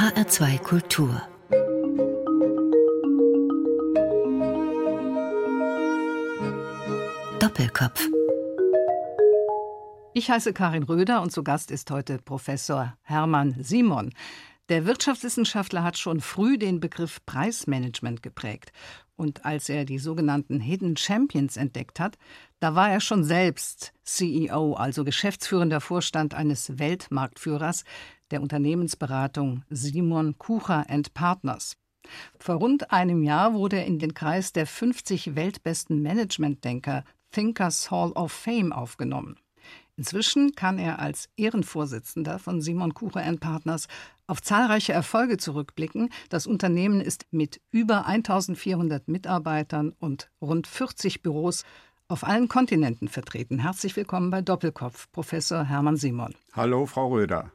HR2 Kultur Doppelkopf Ich heiße Karin Röder und zu Gast ist heute Professor Hermann Simon. Der Wirtschaftswissenschaftler hat schon früh den Begriff Preismanagement geprägt. Und als er die sogenannten Hidden Champions entdeckt hat, da war er schon selbst CEO, also geschäftsführender Vorstand eines Weltmarktführers der Unternehmensberatung Simon Kucher Partners. Vor rund einem Jahr wurde er in den Kreis der 50 weltbesten Managementdenker Thinkers Hall of Fame aufgenommen. Inzwischen kann er als Ehrenvorsitzender von Simon Kucher Partners auf zahlreiche Erfolge zurückblicken. Das Unternehmen ist mit über 1400 Mitarbeitern und rund 40 Büros auf allen Kontinenten vertreten. Herzlich willkommen bei Doppelkopf, Professor Hermann Simon. Hallo, Frau Röder.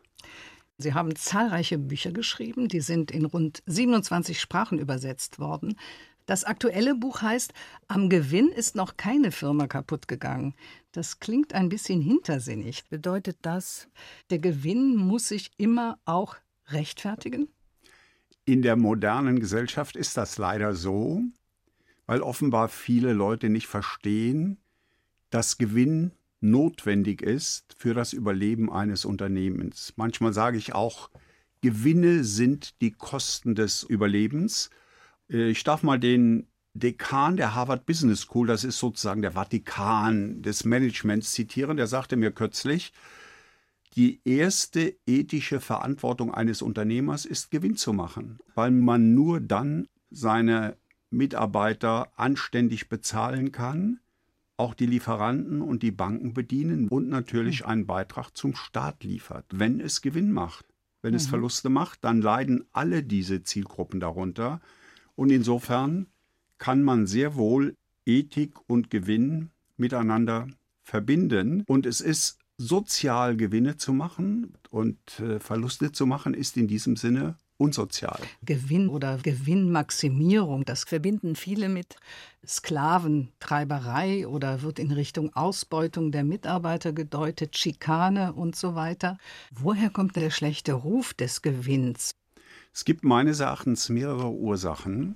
Sie haben zahlreiche Bücher geschrieben, die sind in rund 27 Sprachen übersetzt worden. Das aktuelle Buch heißt Am Gewinn ist noch keine Firma kaputt gegangen. Das klingt ein bisschen hintersinnig. Bedeutet das, der Gewinn muss sich immer auch rechtfertigen? In der modernen Gesellschaft ist das leider so, weil offenbar viele Leute nicht verstehen, dass Gewinn notwendig ist für das Überleben eines Unternehmens. Manchmal sage ich auch, Gewinne sind die Kosten des Überlebens äh, ich darf mal den Dekan der Harvard Business School, das ist sozusagen der Vatikan des Managements, zitieren. Der sagte mir kürzlich, die erste ethische Verantwortung eines Unternehmers ist, Gewinn zu machen, weil man nur dann seine Mitarbeiter anständig bezahlen kann, auch die Lieferanten und die Banken bedienen und natürlich hm. einen Beitrag zum Staat liefert, wenn es Gewinn macht. Wenn mhm. es Verluste macht, dann leiden alle diese Zielgruppen darunter. Und insofern kann man sehr wohl Ethik und Gewinn miteinander verbinden. Und es ist sozial Gewinne zu machen und äh, Verluste zu machen, ist in diesem Sinne unsozial. Gewinn oder Gewinnmaximierung, das verbinden viele mit Sklaventreiberei oder wird in Richtung Ausbeutung der Mitarbeiter gedeutet, Schikane und so weiter. Woher kommt der schlechte Ruf des Gewinns? Es gibt meines Erachtens mehrere Ursachen.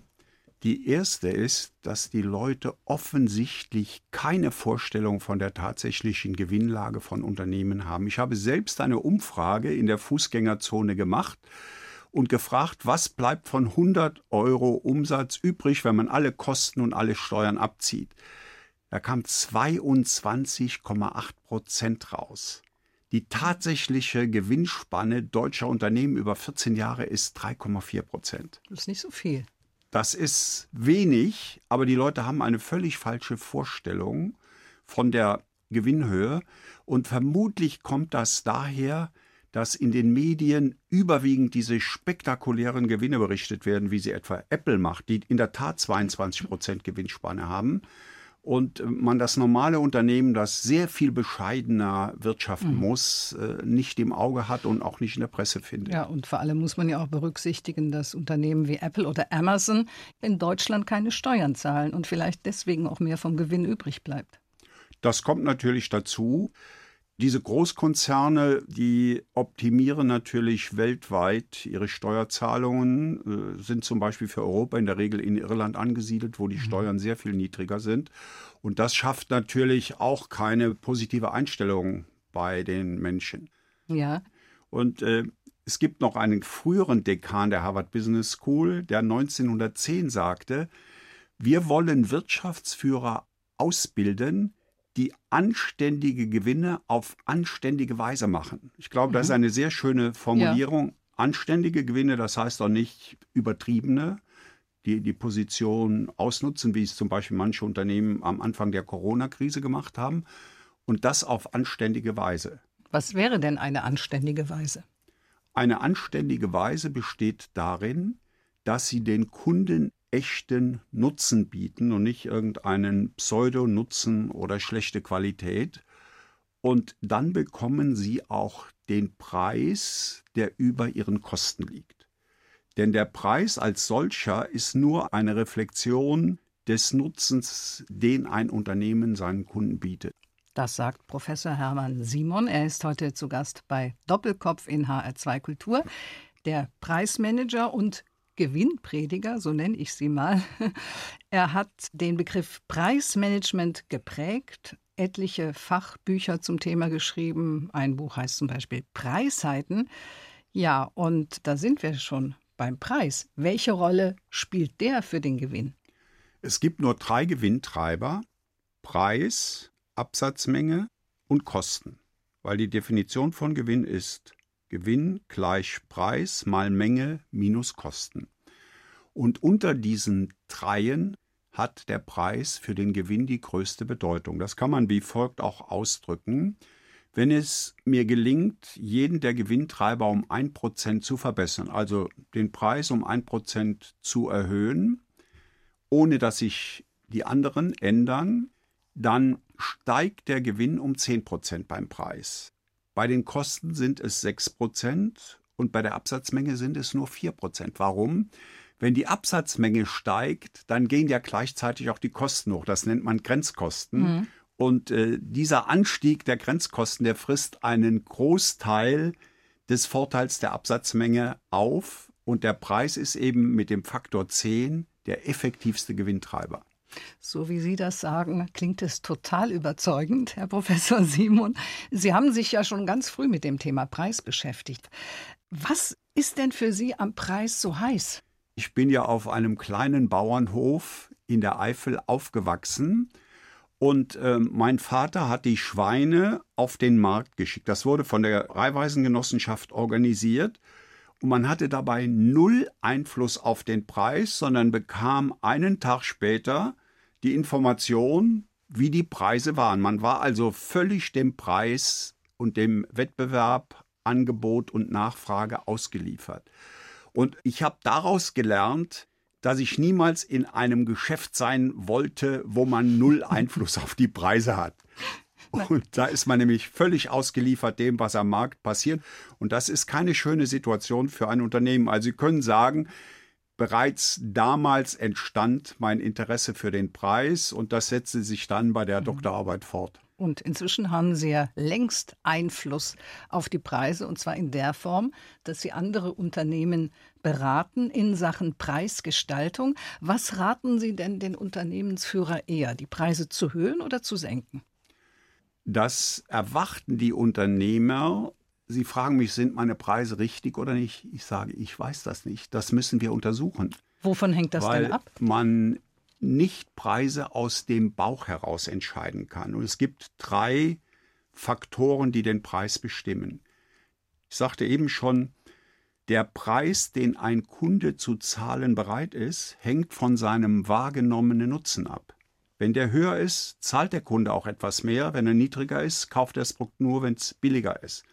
Die erste ist, dass die Leute offensichtlich keine Vorstellung von der tatsächlichen Gewinnlage von Unternehmen haben. Ich habe selbst eine Umfrage in der Fußgängerzone gemacht und gefragt, was bleibt von 100 Euro Umsatz übrig, wenn man alle Kosten und alle Steuern abzieht. Da kam 22,8 Prozent raus. Die tatsächliche Gewinnspanne deutscher Unternehmen über 14 Jahre ist 3,4 Prozent. Das ist nicht so viel. Das ist wenig, aber die Leute haben eine völlig falsche Vorstellung von der Gewinnhöhe. Und vermutlich kommt das daher, dass in den Medien überwiegend diese spektakulären Gewinne berichtet werden, wie sie etwa Apple macht, die in der Tat 22 Prozent Gewinnspanne haben und man das normale Unternehmen, das sehr viel bescheidener wirtschaften mhm. muss, äh, nicht im Auge hat und auch nicht in der Presse findet. Ja, und vor allem muss man ja auch berücksichtigen, dass Unternehmen wie Apple oder Amazon in Deutschland keine Steuern zahlen und vielleicht deswegen auch mehr vom Gewinn übrig bleibt. Das kommt natürlich dazu. Diese Großkonzerne, die optimieren natürlich weltweit ihre Steuerzahlungen, äh, sind zum Beispiel für Europa in der Regel in Irland angesiedelt, wo die mhm. Steuern sehr viel niedriger sind. Und das schafft natürlich auch keine positive Einstellung bei den Menschen. Ja. Und äh, es gibt noch einen früheren Dekan der Harvard Business School, der 1910 sagte, wir wollen Wirtschaftsführer ausbilden, die anständige Gewinne auf anständige Weise machen. Ich glaube, mhm. das ist mhm. eine sehr schöne Formulierung. Ja. Anständige Gewinne, das heißt doch nicht übertriebene, die die Position ausnutzen, wie es zum Beispiel manche Unternehmen am Anfang der Corona-Krise gemacht haben. Und das auf anständige Weise. Was wäre denn eine anständige Weise? Eine anständige Weise besteht darin, dass sie den Kunden echten Nutzen bieten und nicht irgendeinen Pseudo-Nutzen oder schlechte Qualität. Und dann bekommen sie auch den Preis, der über ihren Kosten liegt. Denn der Preis als solcher ist nur eine Reflexion des Nutzens, den ein Unternehmen seinen Kunden bietet. Das sagt Professor Hermann Simon. Er ist heute zu Gast bei Doppelkopf in HR2 Kultur. der Preismanager und Gewinnprediger, so nenne ich sie mal. Er hat den Begriff Preismanagement geprägt, etliche Fachbücher zum Thema geschrieben. Ein Buch heißt zum Beispiel Preisseiten. Ja, und da sind wir schon beim Preis. Welche Rolle spielt der für den Gewinn? Es gibt nur drei Gewinntreiber: Preis, Absatzmenge und Kosten. Weil die Definition von Gewinn ist Gewinn gleich Preis mal Menge minus Kosten. Und unter diesen dreien hat der Preis für den Gewinn die größte Bedeutung. Das kann man wie folgt auch ausdrücken. Wenn es mir gelingt, jeden der Gewinntreiber um ein Prozent zu verbessern, also den Preis um ein Prozent zu erhöhen, ohne dass sich die anderen ändern, dann steigt der Gewinn um zehn Prozent beim Preis. Bei den Kosten sind es 6% und bei der Absatzmenge sind es nur 4%. Warum? Wenn die Absatzmenge steigt, dann gehen ja gleichzeitig auch die Kosten hoch. Das nennt man Grenzkosten. Mhm. Und äh, dieser Anstieg der Grenzkosten, der frisst einen Großteil des Vorteils der Absatzmenge auf. Und der Preis ist eben mit dem Faktor 10 der effektivste Gewinntreiber. So wie Sie das sagen, klingt es total überzeugend, Herr Professor Simon. Sie haben sich ja schon ganz früh mit dem Thema Preis beschäftigt. Was ist denn für Sie am Preis so heiß? Ich bin ja auf einem kleinen Bauernhof in der Eifel aufgewachsen und äh, mein Vater hat die Schweine auf den Markt geschickt. Das wurde von der Reihweisengenossenschaft organisiert und man hatte dabei null Einfluss auf den Preis, sondern bekam einen Tag später die Information, wie die Preise waren. Man war also völlig dem Preis und dem Wettbewerb, Angebot und Nachfrage ausgeliefert. Und ich habe daraus gelernt, dass ich niemals in einem Geschäft sein wollte, wo man null Einfluss auf die Preise hat. Und da ist man nämlich völlig ausgeliefert dem, was am Markt passiert. Und das ist keine schöne Situation für ein Unternehmen. Also Sie können sagen, bereits damals entstand mein Interesse für den Preis und das setzte sich dann bei der mhm. Doktorarbeit fort. Und inzwischen haben Sie ja längst Einfluss auf die Preise, und zwar in der Form, dass Sie andere Unternehmen beraten in Sachen Preisgestaltung. Was raten Sie denn den Unternehmensführer eher, die Preise zu erhöhen oder zu senken? Das erwarten die Unternehmer. Sie fragen mich, sind meine Preise richtig oder nicht? Ich sage, ich weiß das nicht. Das müssen wir untersuchen. Wovon hängt das weil denn ab? Man nicht Preise aus dem Bauch heraus entscheiden kann. Und es gibt drei Faktoren, die den Preis bestimmen. Ich sagte eben schon, der Preis, den ein Kunde zu zahlen bereit ist, hängt von seinem wahrgenommenen Nutzen ab. Wenn der höher ist, zahlt der Kunde auch etwas mehr. Wenn er niedriger ist, kauft er das Produkt nur, wenn es billiger ist.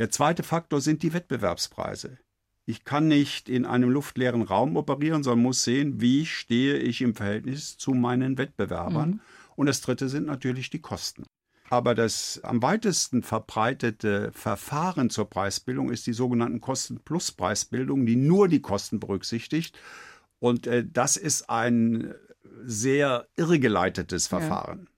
Der zweite Faktor sind die Wettbewerbspreise. Ich kann nicht in einem luftleeren Raum operieren, sondern muss sehen, wie stehe ich im Verhältnis zu meinen Wettbewerbern. Mhm. Und das dritte sind natürlich die Kosten. Aber das am weitesten verbreitete Verfahren zur Preisbildung ist die sogenannten Kosten-Plus-Preisbildung, die nur die Kosten berücksichtigt. Und äh, das ist ein sehr irregeleitetes Verfahren. Ja.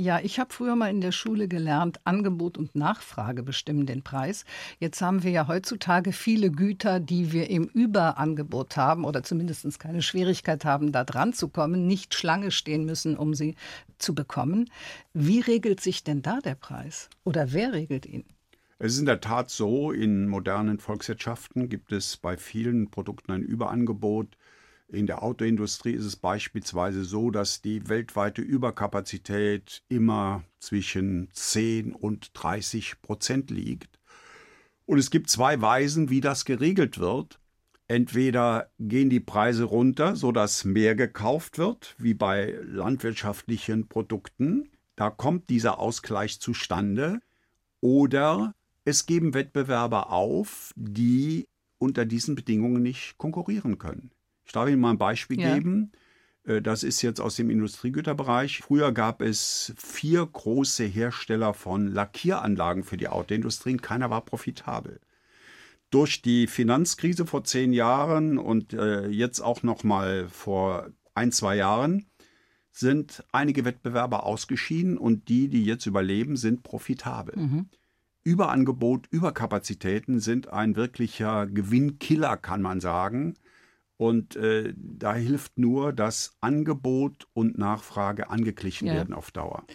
Ja ich habe früher mal in der Schule gelernt, Angebot und Nachfrage bestimmen den Preis. Jetzt haben wir ja heutzutage viele Güter, die wir im Überangebot haben oder zumindest keine Schwierigkeit haben, da dran zu kommen, nicht Schlange stehen müssen, um sie zu bekommen. Wie regelt sich denn da der Preis? Oder wer regelt ihn? Es ist in der Tat so, in modernen Volkswirtschaften gibt es bei vielen Produkten ein Überangebot. In der Autoindustrie ist es beispielsweise so, dass die weltweite Überkapazität immer zwischen 10 und 30 Prozent liegt. Und es gibt zwei Weisen, wie das geregelt wird. Entweder gehen die Preise runter, sodass mehr gekauft wird, wie bei landwirtschaftlichen Produkten. Da kommt dieser Ausgleich zustande. Oder es geben Wettbewerber auf, die unter diesen Bedingungen nicht konkurrieren können. Ich darf Ihnen mal ein Beispiel ja. geben. Äh, das ist jetzt aus dem Industriegüterbereich. Früher gab es vier große Hersteller von Lackieranlagen für die Autoindustrie und keiner war profitabel. Durch die Finanzkrise vor zehn Jahren und äh, jetzt auch noch mal vor ein, zwei Jahren sind einige Wettbewerber ausgeschieden und die, die jetzt überleben, sind profitabel. Mhm. Überangebot, Überkapazitäten sind ein wirklicher Gewinnkiller, kann man sagen. Und äh, da hilft nur, dass Angebot und Nachfrage angeglichen ja. werden auf Dauer.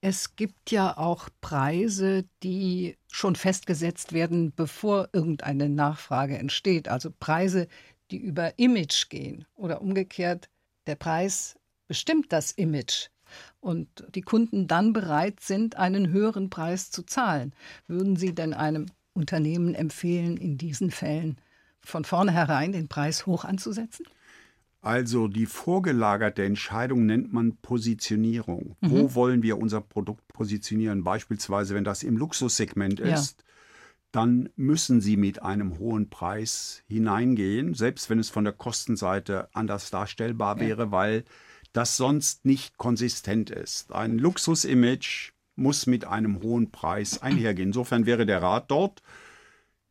Es gibt ja auch Preise, die schon festgesetzt werden, bevor irgendeine Nachfrage entsteht. Also Preise, die über Image gehen. Oder umgekehrt, der Preis bestimmt das Image und die Kunden dann bereit sind, einen höheren Preis zu zahlen. Würden Sie denn einem Unternehmen empfehlen, in diesen Fällen von vornherein den Preis hoch anzusetzen? Also die vorgelagerte Entscheidung nennt man Positionierung. Mhm. Wo wollen wir unser Produkt positionieren? Beispielsweise, wenn das im Luxussegment ist, ja. dann müssen Sie mit einem hohen Preis hineingehen, selbst wenn es von der Kostenseite anders darstellbar ja. wäre, weil das sonst nicht konsistent ist. Ein Luxusimage muss mit einem hohen Preis einhergehen. Insofern wäre der Rat dort,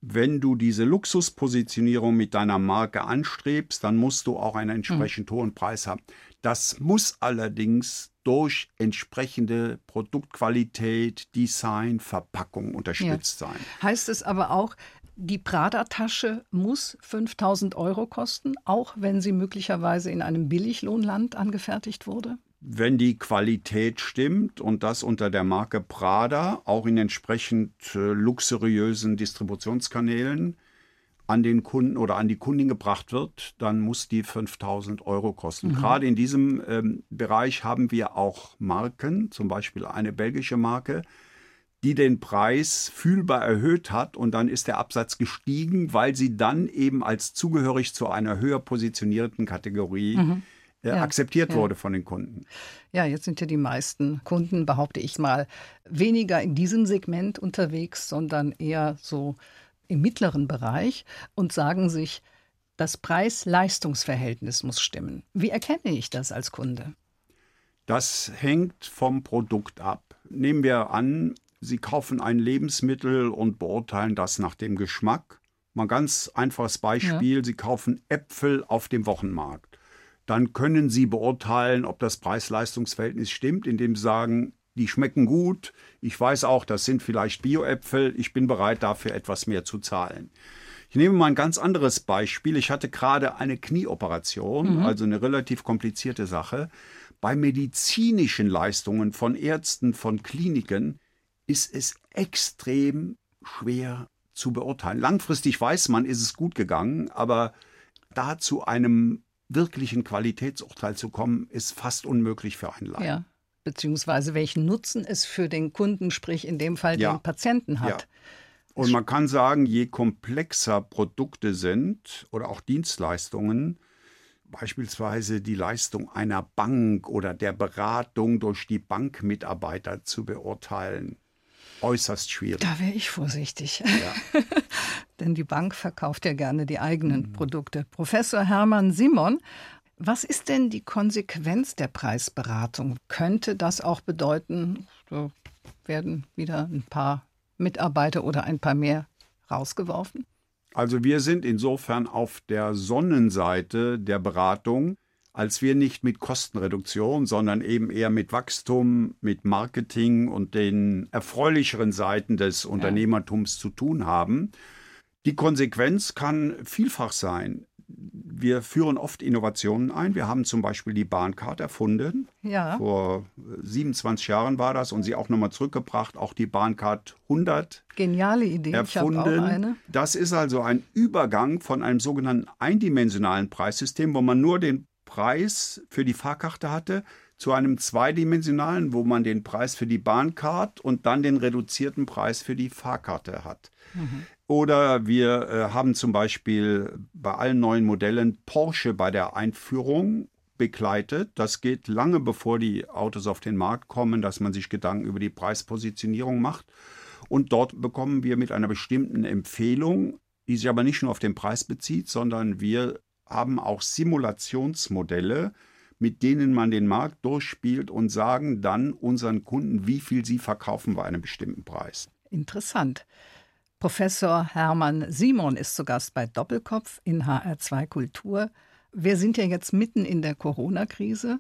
wenn du diese Luxuspositionierung mit deiner Marke anstrebst, dann musst du auch einen entsprechend mhm. hohen Preis haben. Das muss allerdings durch entsprechende Produktqualität, Design, Verpackung unterstützt ja. sein. Heißt es aber auch, die Prada-Tasche muss 5000 Euro kosten, auch wenn sie möglicherweise in einem Billiglohnland angefertigt wurde? Wenn die Qualität stimmt und das unter der Marke Prada auch in entsprechend äh, luxuriösen Distributionskanälen an den Kunden oder an die Kundin gebracht wird, dann muss die 5000 Euro kosten. Mhm. Gerade in diesem ähm, Bereich haben wir auch Marken, zum Beispiel eine belgische Marke, die den Preis fühlbar erhöht hat und dann ist der Absatz gestiegen, weil sie dann eben als zugehörig zu einer höher positionierten Kategorie mhm ja, akzeptiert ja. wurde von den Kunden. Ja, jetzt sind ja die meisten Kunden, behaupte ich mal, weniger in diesem Segment unterwegs, sondern eher so im mittleren Bereich und sagen sich, das Preis-Leistungs-Verhältnis muss stimmen. Wie erkenne ich das als Kunde? Das hängt vom Produkt ab. Nehmen wir an, Sie kaufen ein Lebensmittel und beurteilen das nach dem Geschmack. Mal ein ganz einfaches Beispiel, ja. Sie kaufen Äpfel auf dem Wochenmarkt dann können Sie beurteilen, ob das Preis-Leistungs-Verhältnis stimmt, indem Sie sagen, die schmecken gut, ich weiß auch, das sind vielleicht Bio-Äpfel, ich bin bereit dafür etwas mehr zu zahlen. Ich nehme mal ein ganz anderes Beispiel. Ich hatte gerade eine Knieoperation, mhm. also eine relativ komplizierte Sache. Bei medizinischen Leistungen von Ärzten, von Kliniken ist es extrem schwer zu beurteilen. Langfristig weiß man, ist es gut gegangen, aber da zu einem wirklichen Qualitätsurteil zu kommen, ist fast unmöglich für einen Laien. Ja, beziehungsweise welchen Nutzen es für den Kunden, sprich in dem Fall ja. den Patienten hat. Ja. Und man kann sagen, je komplexer Produkte sind oder auch Dienstleistungen, beispielsweise die Leistung einer Bank oder der Beratung durch die Bankmitarbeiter zu beurteilen, äußerst schwierig. Da wäre ich vorsichtig. Ja. Denn die Bank verkauft ja gerne die eigenen mhm. Produkte. Professor Hermann Simon, was ist denn die Konsequenz der Preisberatung? Könnte das auch bedeuten, so werden wieder ein paar Mitarbeiter oder ein paar mehr rausgeworfen? Also wir sind insofern auf der Sonnenseite der Beratung, als wir nicht mit Kostenreduktion, sondern eben eher mit Wachstum, mit Marketing und den erfreulicheren Seiten des Unternehmertums ja. zu tun haben. Die Konsequenz kann vielfach sein. Wir führen oft Innovationen ein. Wir haben zum Beispiel die Bahncard erfunden. Ja. Vor 27 Jahren war das und sie auch nochmal zurückgebracht. Auch die Bahncard 100. Geniale Idee. Erfunden. Ich auch eine. Das ist also ein Übergang von einem sogenannten eindimensionalen Preissystem, wo man nur den Preis für die Fahrkarte hatte, zu einem zweidimensionalen, wo man den Preis für die Bahncard und dann den reduzierten Preis für die Fahrkarte hat. Mhm. Oder wir äh, haben zum Beispiel bei allen neuen Modellen Porsche bei der Einführung begleitet. Das geht lange bevor die Autos auf den Markt kommen, dass man sich Gedanken über die Preispositionierung macht. Und dort bekommen wir mit einer bestimmten Empfehlung, die sich aber nicht nur auf den Preis bezieht, sondern wir haben auch Simulationsmodelle, mit denen man den Markt durchspielt und sagen dann unseren Kunden, wie viel sie verkaufen bei einem bestimmten Preis. Interessant. Professor Hermann Simon ist zu Gast bei Doppelkopf in HR2 Kultur. Wir sind ja jetzt mitten in der Corona-Krise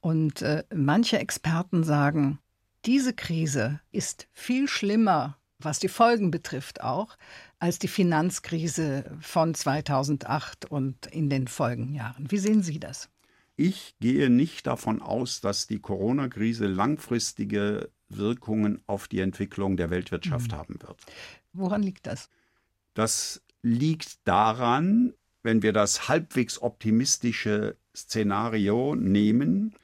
und äh, manche Experten sagen, diese Krise ist viel schlimmer was die Folgen betrifft auch, als die Finanzkrise von 2008 und in den Folgenjahren. Wie sehen Sie das? Ich gehe nicht davon aus, dass die Corona-Krise langfristige Wirkungen auf die Entwicklung der Weltwirtschaft mhm. haben wird. Woran liegt das? Das liegt daran, wenn wir das halbwegs optimistische Szenario nehmen,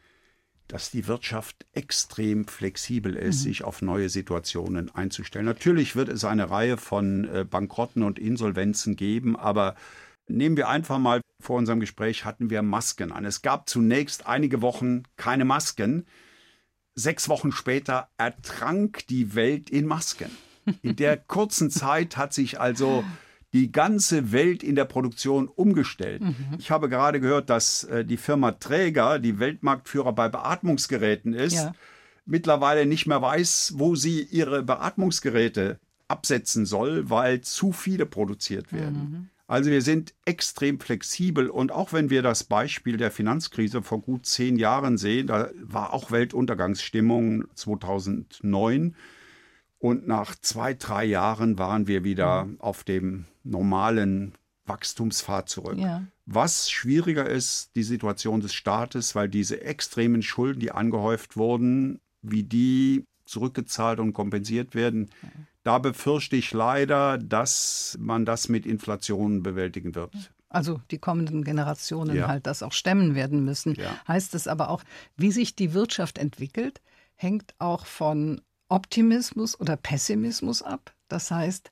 dass die Wirtschaft extrem flexibel ist, mhm. sich auf neue Situationen einzustellen. Natürlich wird es eine Reihe von äh, Bankrotten und Insolvenzen geben, aber nehmen wir einfach mal vor unserem Gespräch hatten wir Masken an. Es gab zunächst einige Wochen keine Masken. Sechs Wochen später ertrank die Welt in Masken. In der kurzen Zeit hat sich also die ganze Welt in der Produktion umgestellt. Mhm. Ich habe gerade gehört, dass äh, die Firma Träger, die Weltmarktführer bei Beatmungsgeräten ist, ja. mittlerweile nicht mehr weiß, wo sie ihre Beatmungsgeräte absetzen soll, weil zu viele produziert werden. Mhm. Also wir sind extrem flexibel und auch wenn wir das Beispiel der Finanzkrise vor gut zehn Jahren sehen, da war auch Weltuntergangsstimmung 2009 und nach zwei, drei Jahren waren wir wieder mhm. auf dem normalen Wachstumspfad zurück. Ja. Was schwieriger ist, die Situation des Staates, weil diese extremen Schulden, die angehäuft wurden, wie die zurückgezahlt und kompensiert werden, da befürchte ich leider, dass man das mit Inflation bewältigen wird. Also die kommenden Generationen ja. halt das auch stemmen werden müssen. Ja. Heißt es aber auch, wie sich die Wirtschaft entwickelt, hängt auch von Optimismus oder Pessimismus ab. Das heißt,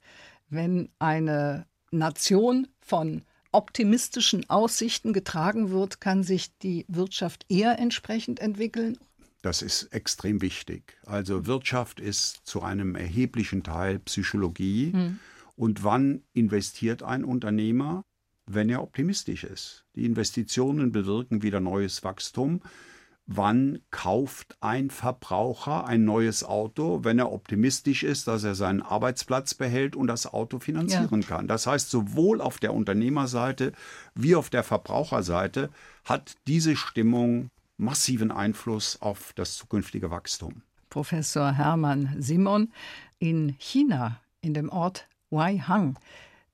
wenn eine Nation von optimistischen Aussichten getragen wird, kann sich die Wirtschaft eher entsprechend entwickeln. Das ist extrem wichtig. Also Wirtschaft ist zu einem erheblichen Teil Psychologie. Hm. Und wann investiert ein Unternehmer? Wenn er optimistisch ist. Die Investitionen bewirken wieder neues Wachstum wann kauft ein Verbraucher ein neues Auto, wenn er optimistisch ist, dass er seinen Arbeitsplatz behält und das Auto finanzieren ja. kann. Das heißt, sowohl auf der Unternehmerseite wie auf der Verbraucherseite hat diese Stimmung massiven Einfluss auf das zukünftige Wachstum. Professor Hermann Simon in China, in dem Ort Weihang.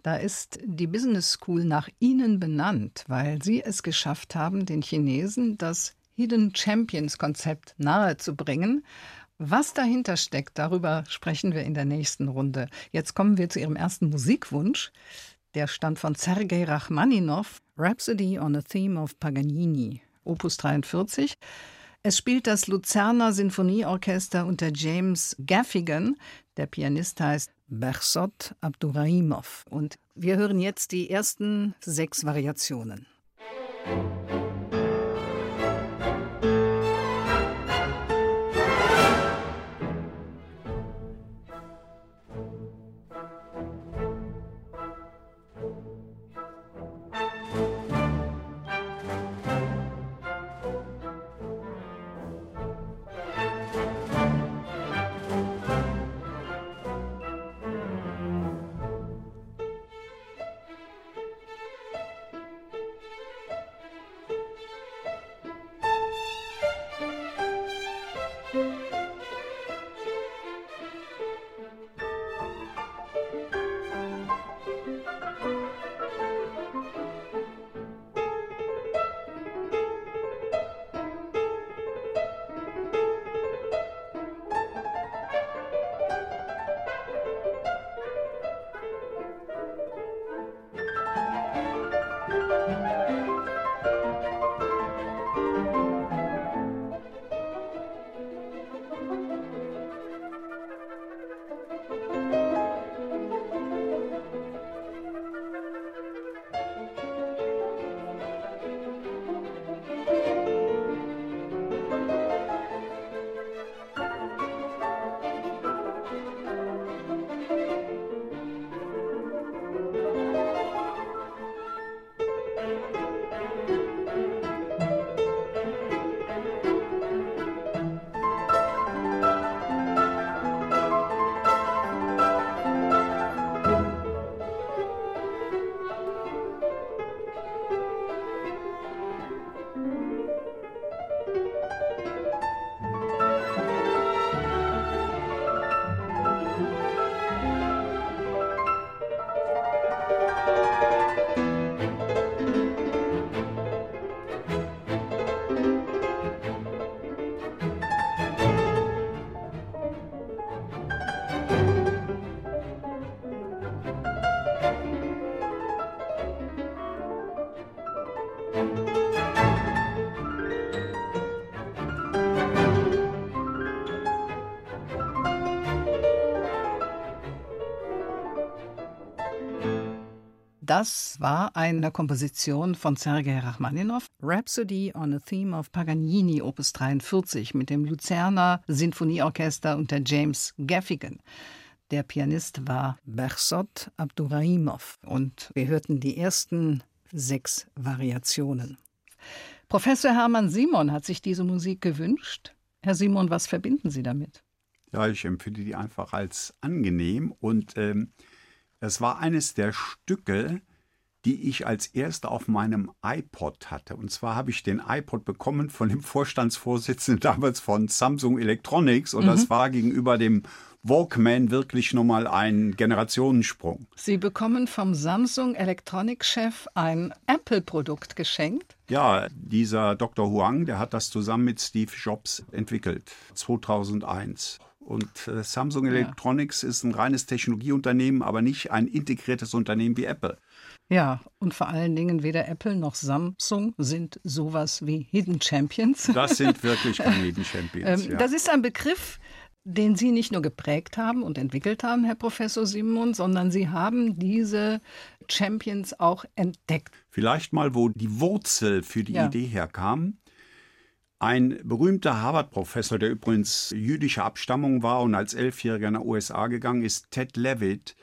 Da ist die Business School nach Ihnen benannt, weil Sie es geschafft haben, den Chinesen das Hidden Champions Konzept nahezubringen. Was dahinter steckt, darüber sprechen wir in der nächsten Runde. Jetzt kommen wir zu Ihrem ersten Musikwunsch. Der stammt von Sergei Rachmaninov, Rhapsody on a Theme of Paganini, Opus 43. Es spielt das Luzerner Sinfonieorchester unter James Gaffigan. Der Pianist heißt Bersot Abduraimov. Und wir hören jetzt die ersten sechs Variationen. Musik Das war eine Komposition von Sergei Rachmaninow, Rhapsody on a Theme of Paganini, Opus 43, mit dem Luzerner Sinfonieorchester unter James Gaffigan. Der Pianist war Bersot Abdurahimov und wir hörten die ersten sechs Variationen. Professor Hermann Simon hat sich diese Musik gewünscht. Herr Simon, was verbinden Sie damit? Ja, ich empfinde die einfach als angenehm und ähm, es war eines der Stücke, die ich als erste auf meinem iPod hatte. Und zwar habe ich den iPod bekommen von dem Vorstandsvorsitzenden damals von Samsung Electronics und mhm. das war gegenüber dem Walkman wirklich nochmal ein Generationensprung. Sie bekommen vom Samsung Electronics-Chef ein Apple-Produkt geschenkt? Ja, dieser Dr. Huang, der hat das zusammen mit Steve Jobs entwickelt, 2001. Und äh, Samsung Electronics ja. ist ein reines Technologieunternehmen, aber nicht ein integriertes Unternehmen wie Apple. Ja, und vor allen Dingen weder Apple noch Samsung sind sowas wie Hidden Champions. Das sind wirklich keine Hidden Champions. ähm, ja. Das ist ein Begriff, den Sie nicht nur geprägt haben und entwickelt haben, Herr Professor Simon, sondern Sie haben diese Champions auch entdeckt. Vielleicht mal, wo die Wurzel für die ja. Idee herkam. Ein berühmter Harvard-Professor, der übrigens jüdischer Abstammung war und als Elfjähriger nach USA gegangen ist, Ted Levitt,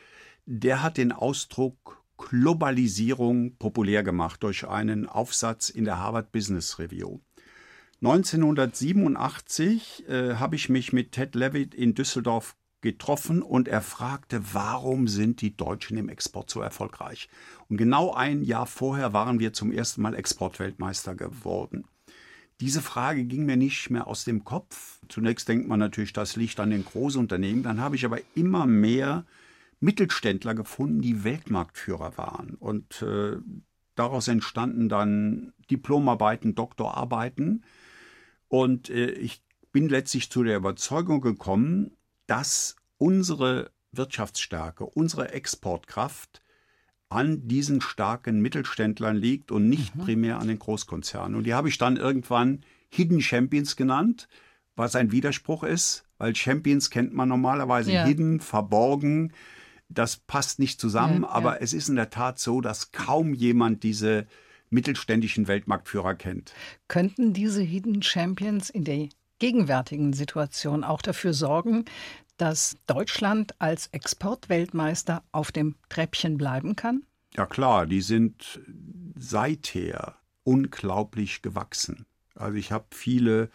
der hat den Ausdruck Globalisierung populär gemacht durch einen Aufsatz in der Harvard Business Review. 1987 äh, habe ich mich mit Ted Levitt in Düsseldorf getroffen und er fragte, warum sind die Deutschen im Export so erfolgreich? Und genau ein Jahr vorher waren wir zum ersten Mal Exportweltmeister geworden. Diese Frage ging mir nicht mehr aus dem Kopf. Zunächst denkt man natürlich, das liegt an den Großunternehmen. Dann habe ich aber immer mehr Mittelständler gefunden, die Weltmarktführer waren. Und äh, daraus entstanden dann Diplomarbeiten, Doktorarbeiten. Und äh, ich bin letztlich zu der Überzeugung gekommen, dass unsere Wirtschaftsstärke, unsere Exportkraft an diesen starken Mittelständlern liegt und nicht mhm. primär an den Großkonzernen. Und die habe ich dann irgendwann Hidden Champions genannt, was ein Widerspruch ist, weil Champions kennt man normalerweise ja. hidden, verborgen. Das passt nicht zusammen, ja, aber ja. es ist in der Tat so, dass kaum jemand diese mittelständischen Weltmarktführer kennt. Könnten diese Hidden Champions in der gegenwärtigen Situation auch dafür sorgen, dass Deutschland als Exportweltmeister auf dem Treppchen bleiben kann? Ja klar, die sind seither unglaublich gewachsen. Also ich habe viele,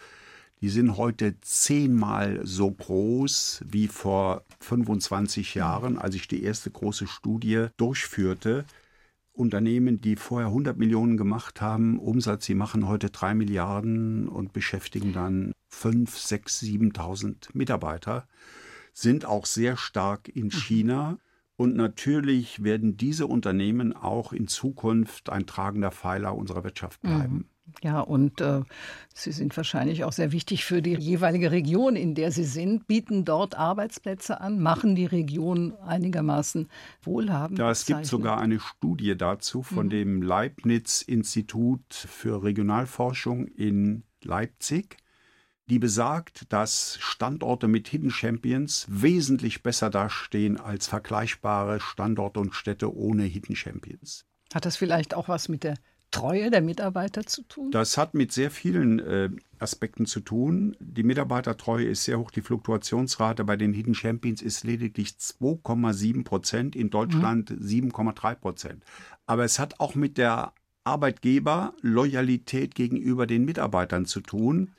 die sind heute zehnmal so groß wie vor 25 Jahren, als ich die erste große Studie durchführte. Unternehmen, die vorher 100 Millionen gemacht haben, Umsatz, sie machen heute 3 Milliarden und beschäftigen dann 5, 6, 7.000 Mitarbeiter sind auch sehr stark in mhm. China. Und natürlich werden diese Unternehmen auch in Zukunft ein tragender Pfeiler unserer Wirtschaft mhm. bleiben. Ja, und äh, sie sind wahrscheinlich auch sehr wichtig für die jeweilige Region, in der sie sind, bieten dort Arbeitsplätze an, machen die Region einigermaßen wohlhabend. Ja, es gibt sogar eine Studie dazu von mhm. dem Leibniz-Institut für Regionalforschung in Leipzig die besagt, dass Standorte mit Hidden Champions wesentlich besser dastehen als vergleichbare Standorte und Städte ohne Hidden Champions. Hat das vielleicht auch was mit der Treue der Mitarbeiter zu tun? Das hat mit sehr vielen äh, Aspekten zu tun. Die Mitarbeitertreue ist sehr hoch. Die Fluktuationsrate bei den Hidden Champions ist lediglich 2,7 Prozent, in Deutschland mhm. 7,3 Prozent. Aber es hat auch mit der Arbeitgeberloyalität gegenüber den Mitarbeitern zu tun.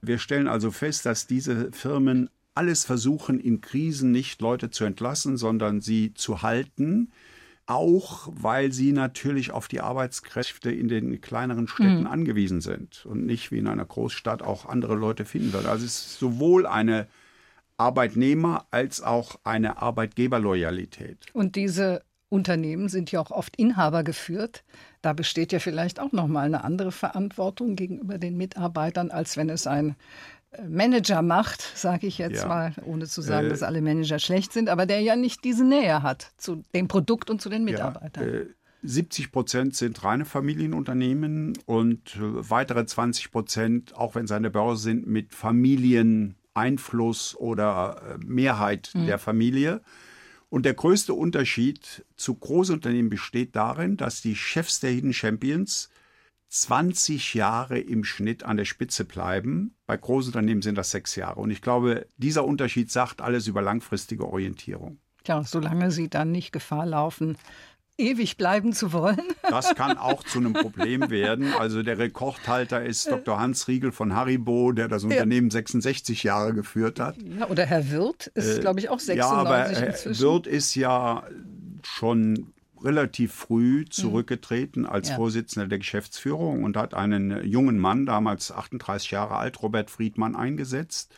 Wir stellen also fest, dass diese Firmen alles versuchen, in Krisen nicht Leute zu entlassen, sondern sie zu halten, auch weil sie natürlich auf die Arbeitskräfte in den kleineren Städten mhm. angewiesen sind und nicht wie in einer Großstadt auch andere Leute finden wird. Also es ist sowohl eine Arbeitnehmer- als auch eine Arbeitgeberloyalität. Und diese Unternehmen sind ja auch oft Inhaber geführt. Da besteht ja vielleicht auch noch mal eine andere Verantwortung gegenüber den Mitarbeitern, als wenn es ein Manager macht, sage ich jetzt ja. mal, ohne zu sagen, äh, dass alle Manager schlecht sind, aber der ja nicht diese Nähe hat zu dem Produkt und zu den Mitarbeitern. Ja, äh, 70 Prozent sind reine Familienunternehmen und äh, weitere 20 Prozent, auch wenn an der Börse sind, mit Familieneinfluss oder äh, Mehrheit mhm. der Familie. Und der größte Unterschied zu Großunternehmen besteht darin, dass die Chefs der Hidden Champions 20 Jahre im Schnitt an der Spitze bleiben. Bei Großunternehmen sind das sechs Jahre. Und ich glaube, dieser Unterschied sagt alles über langfristige Orientierung. Ja, solange sie dann nicht Gefahr laufen, ewig bleiben zu wollen. Das kann auch zu einem Problem werden. Also der Rekordhalter ist Dr. Hans Riegel von Haribo, der das Unternehmen 66 Jahre geführt hat. Ja, oder Herr Wirth ist, äh, glaube ich, auch 96 ja, aber Herr Wirth ist ja schon relativ früh hm. zurückgetreten als ja. Vorsitzender der Geschäftsführung und hat einen jungen Mann, damals 38 Jahre alt, Robert Friedmann, eingesetzt.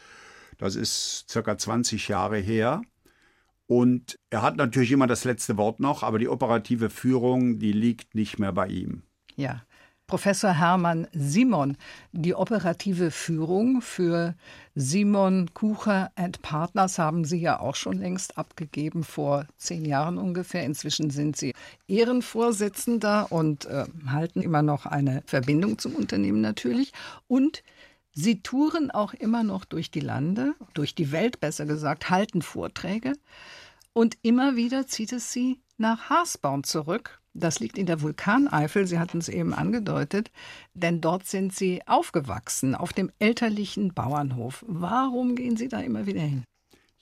Das ist circa 20 Jahre her. Und er hat natürlich immer das letzte Wort noch, aber die operative Führung, die liegt nicht mehr bei ihm. Ja. Professor Hermann Simon, die operative Führung für Simon Kucher and Partners haben Sie ja auch schon längst abgegeben, vor zehn Jahren ungefähr. Inzwischen sind Sie Ehrenvorsitzender und äh, halten immer noch eine Verbindung zum Unternehmen natürlich. Und Sie touren auch immer noch durch die Lande, durch die Welt besser gesagt, halten Vorträge. Und immer wieder zieht es sie nach Haasborn zurück. Das liegt in der Vulkaneifel, Sie hatten es eben angedeutet, denn dort sind Sie aufgewachsen, auf dem elterlichen Bauernhof. Warum gehen Sie da immer wieder hin?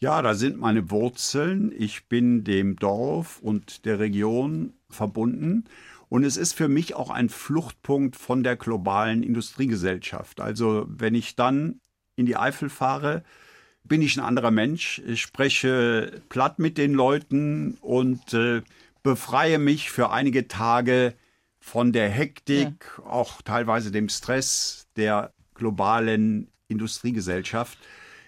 Ja, da sind meine Wurzeln. Ich bin dem Dorf und der Region verbunden. Und es ist für mich auch ein Fluchtpunkt von der globalen Industriegesellschaft. Also wenn ich dann in die Eifel fahre, bin ich ein anderer Mensch. Ich spreche platt mit den Leuten und äh, befreie mich für einige Tage von der Hektik, ja. auch teilweise dem Stress der globalen Industriegesellschaft.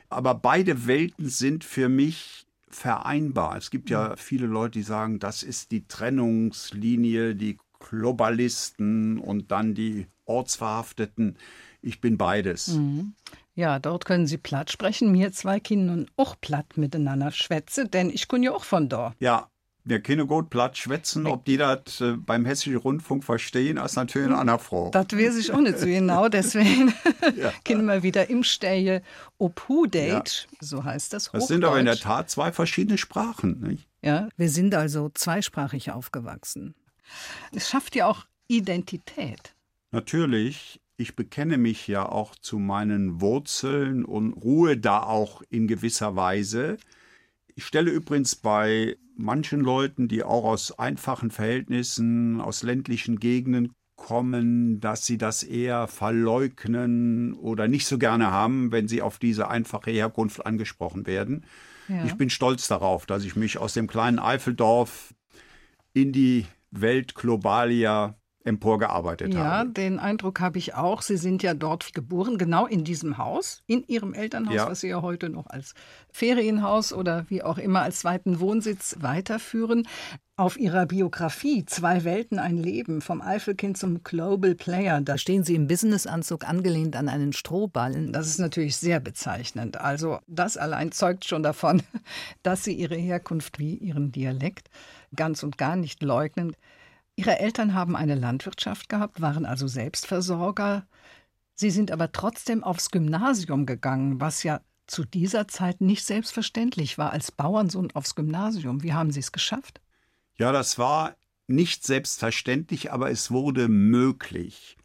Aber beide Welten sind für mich vereinbar. Es gibt ja viele Leute, die sagen, das ist die Trennungslinie, die Globalisten und dann die Ortsverhafteten. Ich bin beides. Mhm. Ja, dort können Sie platt sprechen. Mir zwei Kinder auch platt miteinander schwätze, denn ich bin ja auch von dort. Ja, wir können gut platt schwätzen. Ob die das äh, beim Hessischen Rundfunk verstehen, ist natürlich eine andere Frage. Das weiß ich auch nicht so genau. Deswegen ja. können wir wieder im Stehe Obhudate, ja. so heißt das. Das sind aber in der Tat zwei verschiedene Sprachen. Nicht? Ja, wir sind also zweisprachig aufgewachsen. Es schafft ja auch Identität. Natürlich ich bekenne mich ja auch zu meinen Wurzeln und ruhe da auch in gewisser Weise. Ich stelle übrigens bei manchen Leuten, die auch aus einfachen Verhältnissen, aus ländlichen Gegenden kommen, dass sie das eher verleugnen oder nicht so gerne haben, wenn sie auf diese einfache Herkunft angesprochen werden. Ja. Ich bin stolz darauf, dass ich mich aus dem kleinen Eifeldorf in die Welt Globalia emporgearbeitet ja, habe. Ja, den Eindruck habe ich auch. Sie sind ja dort geboren, genau in diesem Haus, in Ihrem Elternhaus, ja. was Sie ja heute noch als Ferienhaus oder wie auch immer als zweiten Wohnsitz weiterführen. Auf Ihrer Biografie Zwei Welten, ein Leben, vom Eifelkind zum Global Player, da stehen Sie im Businessanzug angelehnt an einen Strohballen. Das ist natürlich sehr bezeichnend. Also das allein zeugt schon davon, dass Sie Ihre Herkunft wie Ihren Dialekt ganz und gar nicht leugnen. Ihre Eltern haben eine Landwirtschaft gehabt, waren also Selbstversorger. Sie sind aber trotzdem aufs Gymnasium gegangen, was ja zu dieser Zeit nicht selbstverständlich war, als Bauernsohn aufs Gymnasium. Wie haben Sie es geschafft? Ja, das war nicht selbstverständlich, aber es wurde möglich.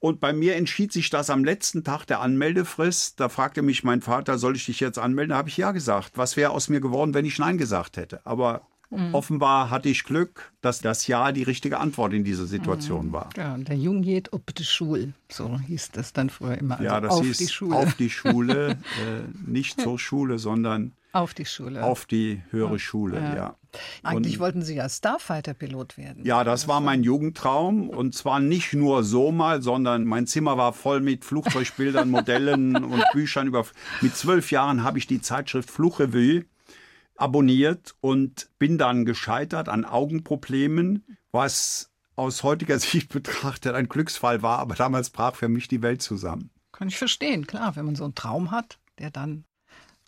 Und bei mir entschied sich das am letzten Tag der Anmeldefrist. Da fragte mich mein Vater, soll ich dich jetzt anmelden? Da habe ich ja gesagt. Was wäre aus mir geworden, wenn ich Nein gesagt hätte? Aber Mhm. Offenbar hatte ich Glück, dass das Ja die richtige Antwort in dieser Situation mhm. war. Ja, der Jung geht ob die Schule, so hieß das dann früher immer. Also ja, das auf hieß die Schule. auf die Schule, äh, nicht zur Schule, sondern auf die Schule. Auf die höhere Schule, ja. ja. Eigentlich und, wollten Sie ja Starfighter-Pilot werden. Ja, das war mein Jugendtraum. Und zwar nicht nur so mal, sondern mein Zimmer war voll mit Flugzeugbildern, Modellen und Büchern. Über, mit zwölf Jahren habe ich die Zeitschrift Flugrevue abonniert und bin dann gescheitert an Augenproblemen, was aus heutiger Sicht betrachtet ein Glücksfall war, aber damals brach für mich die Welt zusammen. Kann ich verstehen, klar, wenn man so einen Traum hat, der dann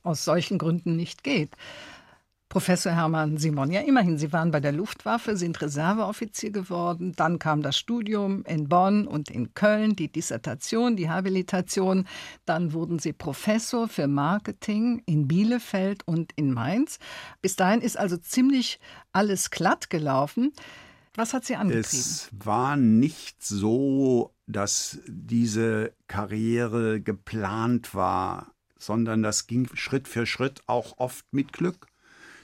aus solchen Gründen nicht geht. Professor Hermann Simon, ja immerhin, Sie waren bei der Luftwaffe, sind Reserveoffizier geworden, dann kam das Studium in Bonn und in Köln, die Dissertation, die Habilitation, dann wurden Sie Professor für Marketing in Bielefeld und in Mainz. Bis dahin ist also ziemlich alles glatt gelaufen. Was hat Sie angetrieben? Es war nicht so, dass diese Karriere geplant war, sondern das ging Schritt für Schritt auch oft mit Glück.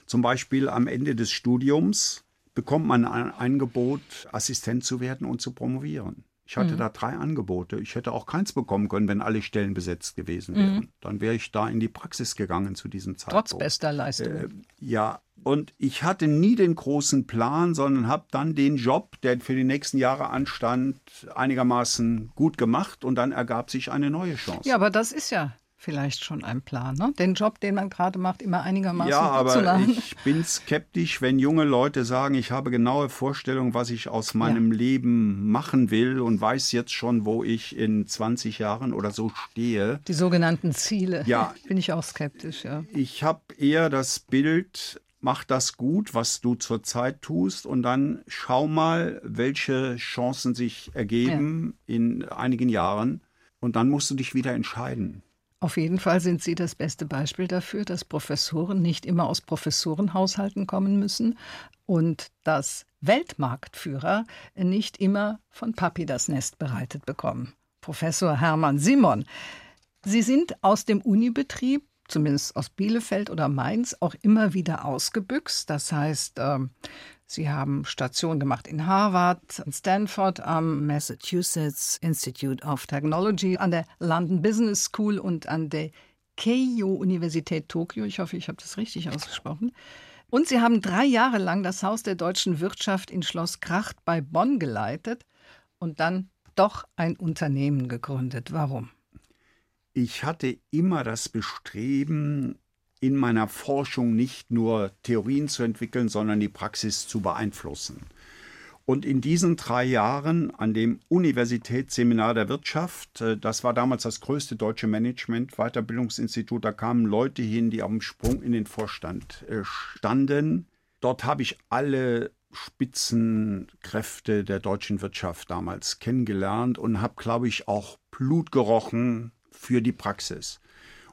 Zum Beispiel am Ende des Studiums bekommt man ein Angebot, Assistent zu werden und zu promovieren. Ich hatte mhm. da drei Angebote. Ich hätte auch keins bekommen können, wenn alle Stellen besetzt gewesen wären. Mhm. Dann wäre ich da in die Praxis gegangen zu diesem Zeitpunkt. Trotz bester Leistung. Äh, ja, und ich hatte nie den großen Plan, sondern habe dann den Job, der für die nächsten Jahre anstand, einigermaßen gut gemacht und dann ergab sich eine neue Chance. Ja, aber das ist ja vielleicht schon ein Plan, ne? den Job, den man gerade macht, immer einigermaßen ja, aber zu machen. Ich bin skeptisch, wenn junge Leute sagen, ich habe genaue Vorstellungen, was ich aus meinem ja. Leben machen will und weiß jetzt schon, wo ich in 20 Jahren oder so stehe. Die sogenannten Ziele. Ja. Bin ich auch skeptisch, ja. Ich habe eher das Bild, mach das gut, was du zurzeit tust und dann schau mal, welche Chancen sich ergeben ja. in einigen Jahren und dann musst du dich wieder entscheiden. Auf jeden Fall sind Sie das beste Beispiel dafür, dass Professoren nicht immer aus Professorenhaushalten kommen müssen und dass Weltmarktführer nicht immer von Papi das Nest bereitet bekommen. Professor Hermann Simon, Sie sind aus dem Unibetrieb, zumindest aus Bielefeld oder Mainz, auch immer wieder ausgebüxt. Das heißt, ähm, Sie haben Station gemacht in Harvard, in Stanford, am Massachusetts Institute of Technology, an der London Business School und an der Keio-Universität Tokio. Ich hoffe, ich habe das richtig ausgesprochen. Und Sie haben drei Jahre lang das Haus der deutschen Wirtschaft in Schloss Kracht bei Bonn geleitet und dann doch ein Unternehmen gegründet. Warum? Ich hatte immer das Bestreben, in meiner Forschung nicht nur Theorien zu entwickeln, sondern die Praxis zu beeinflussen. Und in diesen drei Jahren an dem Universitätsseminar der Wirtschaft, äh, das war damals das größte deutsche Management-Weiterbildungsinstitut, da kamen Leute hin, die am Sprung in den Vorstand äh, standen. Dort habe ich alle Spitzenkräfte der deutschen Wirtschaft damals kennengelernt und habe, glaube ich, auch Blut gerochen für die Praxis.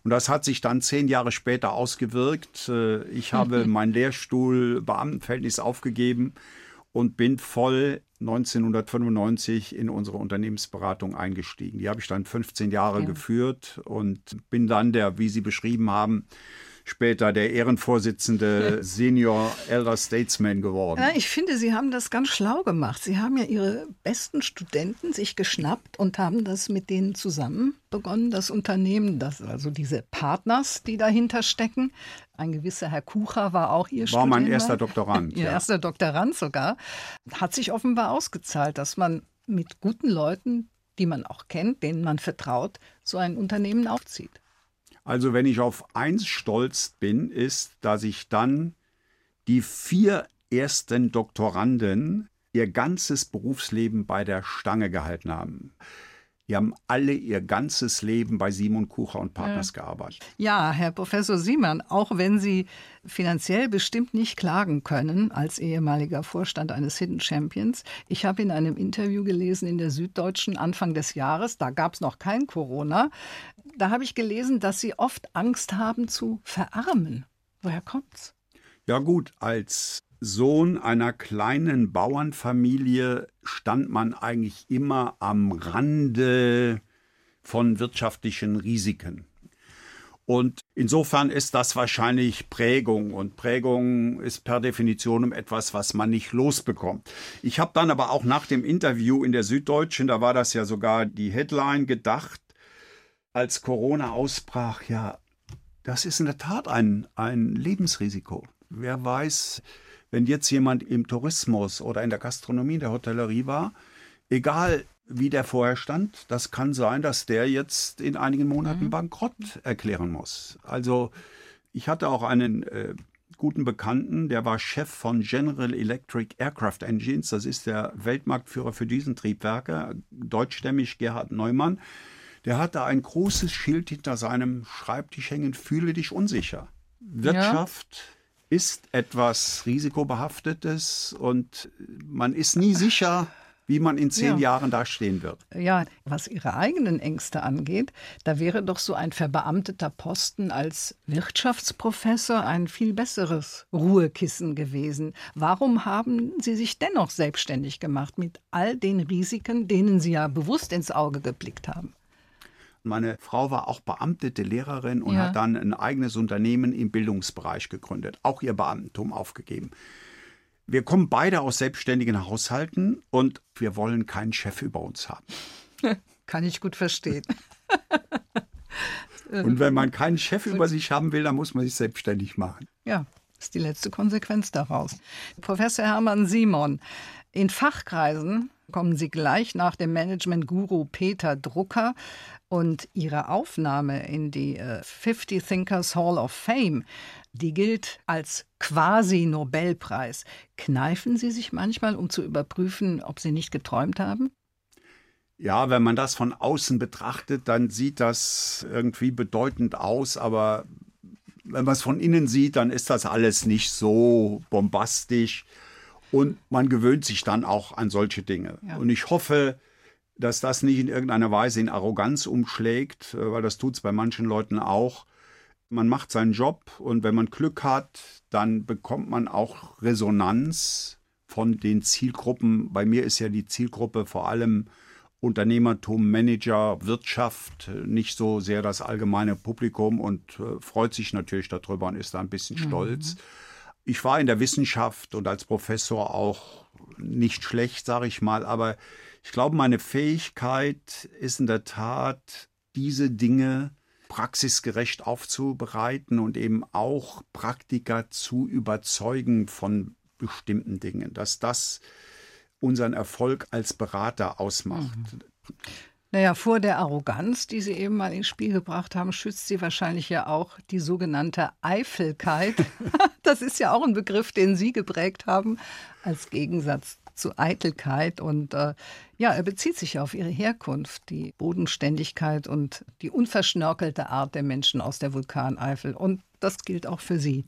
Und das hat sich dann zehn Jahre später ausgewirkt. Äh, ich habe mhm. mein Lehrstuhl Beamtenverhältnis aufgegeben und bin voll 1995 in unsere Unternehmensberatung eingestiegen. Die habe ich dann 15 Jahre ja. geführt und bin dann der, wie Sie beschrieben haben, später der Ehrenvorsitzende Senior Elder Statesman geworden. Ja, ich finde, Sie haben das ganz schlau gemacht. Sie haben ja Ihre besten Studenten sich geschnappt und haben das mit denen zusammen begonnen, das Unternehmen, das, also diese Partners, die dahinter stecken. Ein gewisser Herr Kucher war auch Ihr War Student, mein erster Doktorand. Ihr ja. erster Doktorand sogar. Hat sich offenbar ausgezahlt, dass man mit guten Leuten, die man auch kennt, denen man vertraut, so ein Unternehmen aufzieht. Also wenn ich auf eins stolz bin, ist, dass ich dann die vier ersten Doktoranden ihr ganzes Berufsleben bei der Stange gehalten haben. Die haben alle ihr ganzes Leben bei Simon Kucher und Partners ja. gearbeitet. Ja, Herr Professor Siemann, auch wenn Sie finanziell bestimmt nicht klagen können als ehemaliger Vorstand eines Hidden Champions. Ich habe in einem Interview gelesen in der Süddeutschen Anfang des Jahres, da gab es noch kein Corona, da habe ich gelesen, dass Sie oft Angst haben zu verarmen. Woher kommt's? Ja gut, als Sohn einer kleinen Bauernfamilie stand man eigentlich immer am Rande von wirtschaftlichen Risiken. Und insofern ist das wahrscheinlich Prägung. Und Prägung ist per Definition etwas, was man nicht losbekommt. Ich habe dann aber auch nach dem Interview in der Süddeutschen, da war das ja sogar die Headline gedacht, als Corona ausbrach, ja, das ist in der Tat ein, ein Lebensrisiko. Wer weiß, wenn jetzt jemand im Tourismus oder in der Gastronomie, in der Hotellerie war, egal wie der vorher stand, das kann sein, dass der jetzt in einigen Monaten mhm. Bankrott erklären muss. Also ich hatte auch einen äh, guten Bekannten, der war Chef von General Electric Aircraft Engines, das ist der Weltmarktführer für Düsentriebwerke, deutschstämmig Gerhard Neumann. Der hatte ein großes Schild hinter seinem Schreibtisch hängen, fühle dich unsicher. Wirtschaft ist etwas risikobehaftetes und man ist nie sicher, wie man in zehn ja. Jahren dastehen wird. Ja, was Ihre eigenen Ängste angeht, da wäre doch so ein verbeamteter Posten als Wirtschaftsprofessor ein viel besseres Ruhekissen gewesen. Warum haben Sie sich dennoch selbstständig gemacht mit all den Risiken, denen Sie ja bewusst ins Auge geblickt haben? Meine Frau war auch beamtete Lehrerin und ja. hat dann ein eigenes Unternehmen im Bildungsbereich gegründet, auch ihr Beamtentum aufgegeben. Wir kommen beide aus selbstständigen Haushalten und wir wollen keinen Chef über uns haben. Kann ich gut verstehen. und wenn man keinen Chef über sich haben will, dann muss man sich selbstständig machen. Ja, ist die letzte Konsequenz daraus. Professor Hermann Simon, in Fachkreisen kommen Sie gleich nach dem Management-Guru Peter Drucker und Ihre Aufnahme in die 50 äh, Thinkers Hall of Fame die gilt als quasi Nobelpreis. Kneifen Sie sich manchmal, um zu überprüfen, ob Sie nicht geträumt haben? Ja, wenn man das von außen betrachtet, dann sieht das irgendwie bedeutend aus, aber wenn man es von innen sieht, dann ist das alles nicht so bombastisch und man gewöhnt sich dann auch an solche Dinge. Ja. Und ich hoffe, dass das nicht in irgendeiner Weise in Arroganz umschlägt, weil das tut es bei manchen Leuten auch man macht seinen Job und wenn man Glück hat, dann bekommt man auch Resonanz von den Zielgruppen. Bei mir ist ja die Zielgruppe vor allem Unternehmertum, Manager, Wirtschaft, nicht so sehr das allgemeine Publikum und äh, freut sich natürlich darüber und ist da ein bisschen mhm. Ich war in der Wissenschaft und als Professor auch nicht schlecht, sage ich mal, aber ich glaube, meine Fähigkeit ist in der Tat, diese Dinge praxisgerecht aufzubereiten und eben auch Praktiker zu überzeugen von bestimmten Dingen, dass das unseren Erfolg als Berater ausmacht. Mhm. Naja, vor der Arroganz, die Sie eben mal ins Spiel gebracht haben, schützt Sie wahrscheinlich ja auch die sogenannte Eifelkeit. das ist ja auch ein Begriff, den Sie geprägt haben, als Gegensatz zu Eitelkeit. Und äh, ja, er bezieht sich auf ihre Herkunft, die Bodenständigkeit und die unverschnörkelte Art der Menschen aus der Vulkaneifel. Und das gilt auch für Sie.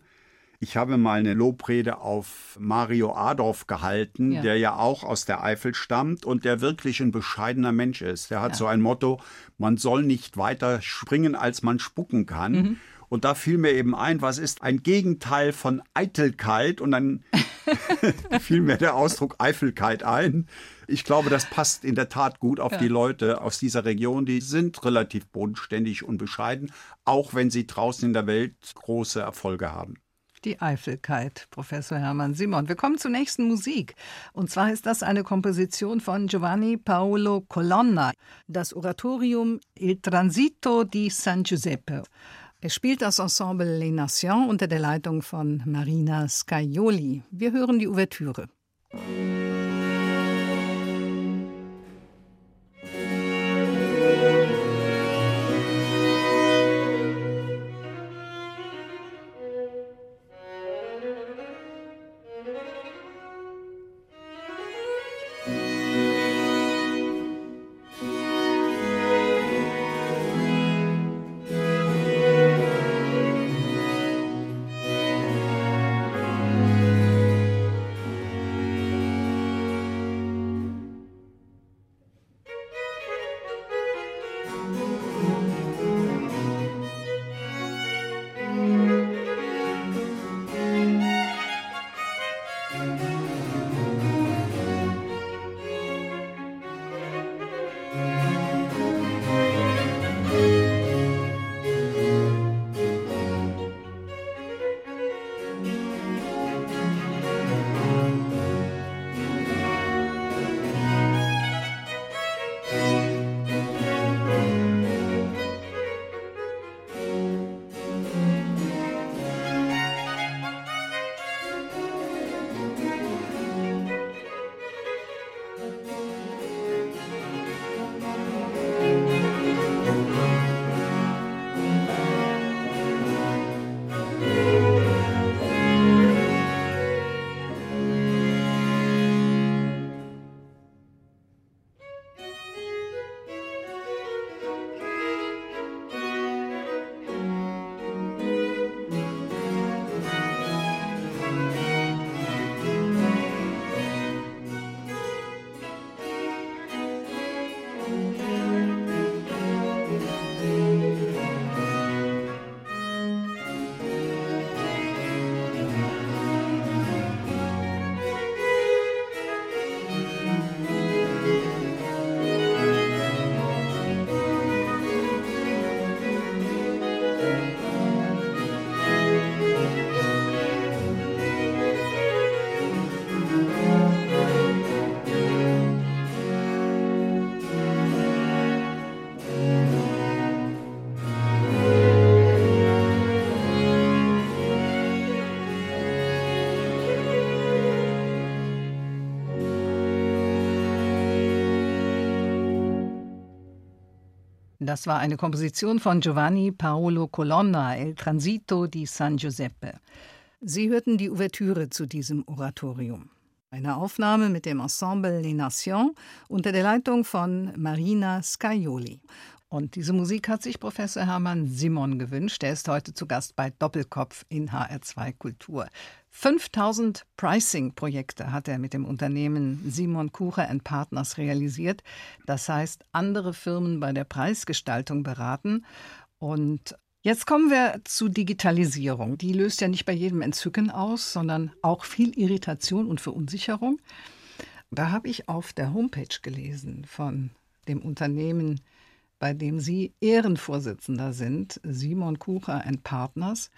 Ich habe mal eine Lobrede auf Mario Adorf gehalten, ja. der ja auch aus der Eifel stammt und der wirklich ein bescheidener Mensch ist. Der hat ja. so ein Motto, man soll nicht weiter springen, als man spucken kann. Mhm. Und da fiel mir eben ein, was ist ein Gegenteil von Eitelkeit? Und dann fiel mir der Ausdruck Eifelkeit ein. Ich glaube, das passt in der Tat gut auf ja. die Leute aus dieser Region. Die sind relativ bodenständig und bescheiden, auch wenn sie draußen in der Welt große Erfolge haben. Die Eifelkeit, Professor Hermann Simon. Wir kommen zur nächsten Musik. Und zwar ist das eine Komposition von Giovanni Paolo Colonna, das Oratorium Il Transito di San Giuseppe. Er spielt das Ensemble Les Nations unter der Leitung von Marina Scaioli. Wir hören die Ouvertüre. Das war eine Komposition von Giovanni Paolo Colonna, El Transito di San Giuseppe. Sie hörten die Ouvertüre zu diesem Oratorium. Eine Aufnahme mit dem Ensemble Les Nations unter der Leitung von Marina Scaioli. Und diese Musik hat sich Professor Hermann Simon gewünscht. Er ist heute zu Gast bei Doppelkopf in HR2 Kultur. 5000 Pricing-Projekte hat er mit dem Unternehmen Simon Kucher Partners realisiert. Das heißt, andere Firmen bei der Preisgestaltung beraten. Und jetzt kommen wir zu Digitalisierung. Die löst ja nicht bei jedem Entzücken aus, sondern auch viel Irritation und Verunsicherung. Da habe ich auf der Homepage gelesen von dem Unternehmen bei dem Sie Ehrenvorsitzender sind, Simon Kucher Partners.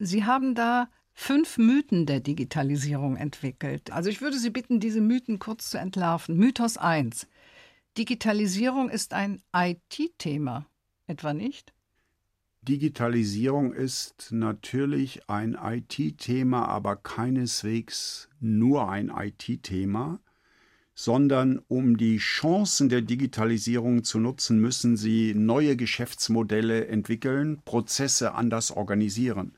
Sie haben da fünf Mythen der Digitalisierung entwickelt. Also ich würde Sie bitten, diese Mythen kurz zu entlarven. Mythos 1. Digitalisierung ist ein IT-Thema, etwa nicht? Digitalisierung ist natürlich ein IT-Thema, aber keineswegs nur ein IT-Thema sondern um die Chancen der Digitalisierung zu nutzen, müssen sie neue Geschäftsmodelle entwickeln, Prozesse anders organisieren.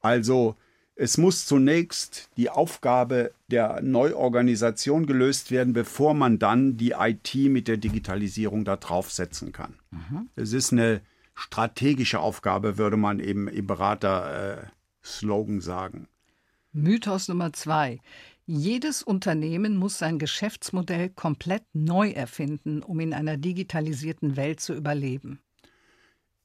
Also es muss zunächst die Aufgabe der Neuorganisation gelöst werden, bevor man dann die IT mit der Digitalisierung da draufsetzen kann. Mhm. Es ist eine strategische Aufgabe, würde man eben im Berater-Slogan äh, sagen. Mythos Nummer zwei. Jedes Unternehmen muss sein Geschäftsmodell komplett neu erfinden, um in einer digitalisierten Welt zu überleben.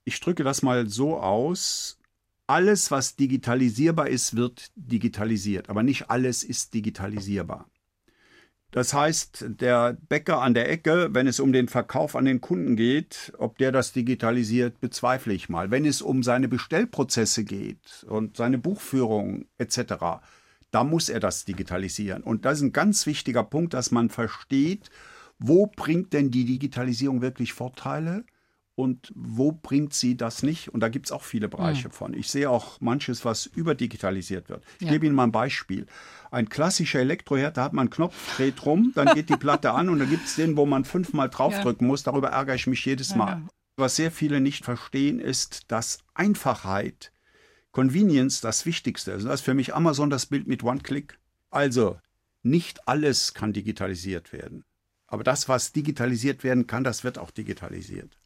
Ich drücke das mal so aus. Alles, was digitalisierbar ist, wird digitalisiert, aber nicht alles ist digitalisierbar. Das heißt, der Bäcker an der Ecke, wenn es um den Verkauf an den Kunden geht, ob der das digitalisiert, bezweifle ich mal. Wenn es um seine Bestellprozesse geht und seine Buchführung etc., da muss er das digitalisieren. Und das ist ein ganz wichtiger Punkt, dass man versteht, wo bringt denn die Digitalisierung wirklich Vorteile und wo bringt sie das nicht? Und da gibt es auch viele Bereiche mhm. von. Ich sehe auch manches, was überdigitalisiert wird. Ich ja. gebe Ihnen mal ein Beispiel. Ein klassischer Elektroherd, da hat man einen Knopf, dreht rum, dann geht die Platte an und dann gibt es den, wo man fünfmal draufdrücken ja. muss. Darüber ärgere ich mich jedes Mal. Ja. Was sehr viele nicht verstehen, ist, dass Einfachheit Convenience das Wichtigste. Also das ist für mich Amazon das Bild mit One-Click. Also, nicht alles kann digitalisiert werden. Aber das, was digitalisiert werden kann, das wird auch digitalisiert.